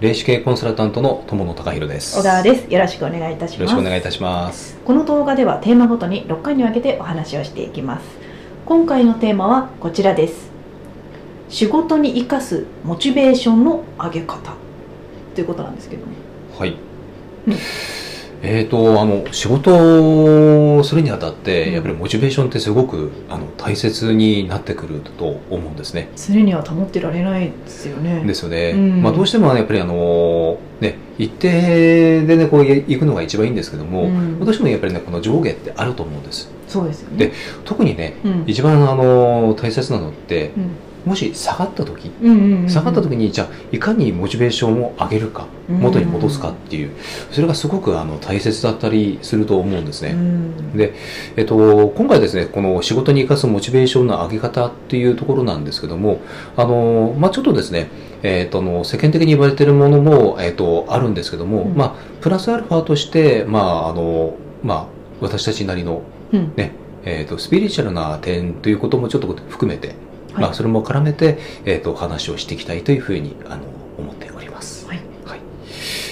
霊視系コンサルタントの友野隆弘です。小川です。よろしくお願いいたします。よろしくお願いいたします。この動画ではテーマごとに6回に分けてお話をしていきます。今回のテーマはこちらです。仕事に生かすモチベーションの上げ方。ということなんですけどもはい、うんえーとあの仕事をするにあたって、うん。やっぱりモチベーションってすごくあの大切になってくると思うんですね。常には保ってられないですよね。ですよね、うん。まあ、どうしてもやっぱりあのね一定でねこう行くのが一番いいんですけども、うん。どうしてもやっぱりねこの上下ってあると思うんです。そうですよね。で特にねうん。一番あの大切なのってうんもし下がった時下がった時にじゃあいかにモチベーションを上げるかうん。元に戻すかっていうそれがすごくあの大切だったりすると思うんですね、うん。で、えっと、今回ですねこの仕事に生かすモチベーションの上げ方っていうところなんですけどもあの、まあ、ちょっとですねえっとあの世間的に言われているものも、えっと、あるんですけども、うん。まあ、プラスアルファとして、まああのまあ、私たちなりの、うん。ねえっとスピリチュアルな点ということもちょっと含めて、はい。まあ、それも絡めて、えっと話をしていきたいというふうにあの思っております。はい。はい。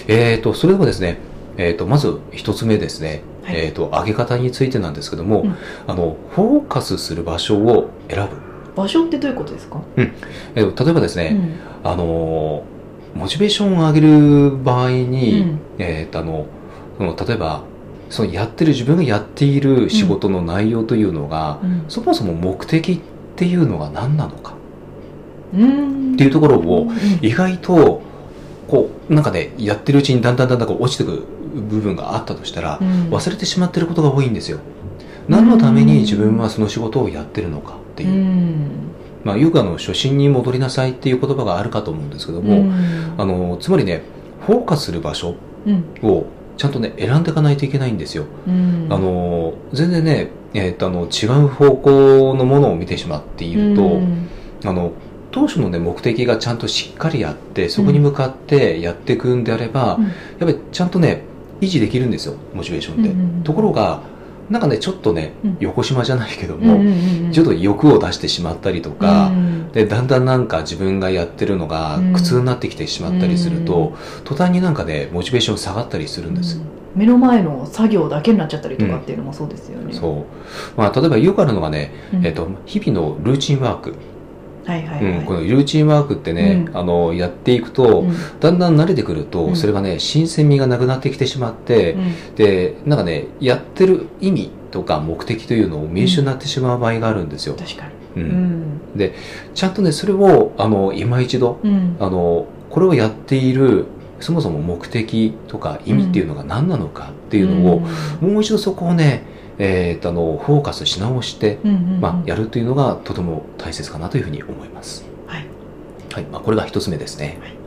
えっとそれではですね、えっとまず一つ目ですね、はい。えっと上げ方についてなんですけども、うん。あのフォーカスする場所を選ぶ、場所ってどういうことですか？えっと例えばですね、うん。あのモチベーションを上げる場合に、うん。えっとあのその例えばそのやってる自分がやっている仕事の内容というのが、うん。そもそも目的っていうのが何なのか？うん。っていうところをうん。意外とこうなんかねやってるうちにだんだんだんだん落ちてくる部分があったとしたら、うん。忘れてしまってることが多いんですよ。何のために自分はその仕事をやってるのかっていう、うん。まあ、よくあの初心に戻りなさいっていう言葉があるかと思うんですけども、うん。あのつまりねフォーカスする場所うん。をちゃんとね選んでいかないといけないんですよ、うん。あの全然ね、えーっとあの違う方向のものを見てしまっていると、うん。あの当初のね目的がちゃんとしっかりあってそこに向かってやっていくんであれば、うん。やっぱりちゃんとね維持できるんですよモチベーションって、うんうんうん。ところがなんかねちょっとね、うん。横島じゃないけどうんも、うんうん。ちょっと欲を出してしまったりとか、うんでだんだんなんか自分がやってるのが苦痛になってきてしまったりすると、途端になんかねモチベーション下がったりするんです、うん。目の前の作業だけになっちゃったりとかっていうのもそうですよね、そう。まあ例えばよくあるのがね、うん。えっと日々のルーチンワーク、はいはいはい、うん、このルーチンワークってね、うん。あのやっていくと、うん。だんだん慣れてくると、うん。それがね新鮮味がなくなってきてしまって、うん。でなんかねやってる意味とか目的というのを見失ってしまう場合があるんですよ、確かうん。にうん。ちゃんとねそれをあの今一度うん。あのこれをやっているそもそも目的とか意味っていうのが何なのかっていうのを、もう一度そこをね、えーっとあのフォーカスし直して、うんうんうん。まあ、やるというのがとても大切かなというふうに思います。はい。はい。まあ、これが一つ目ですね。はい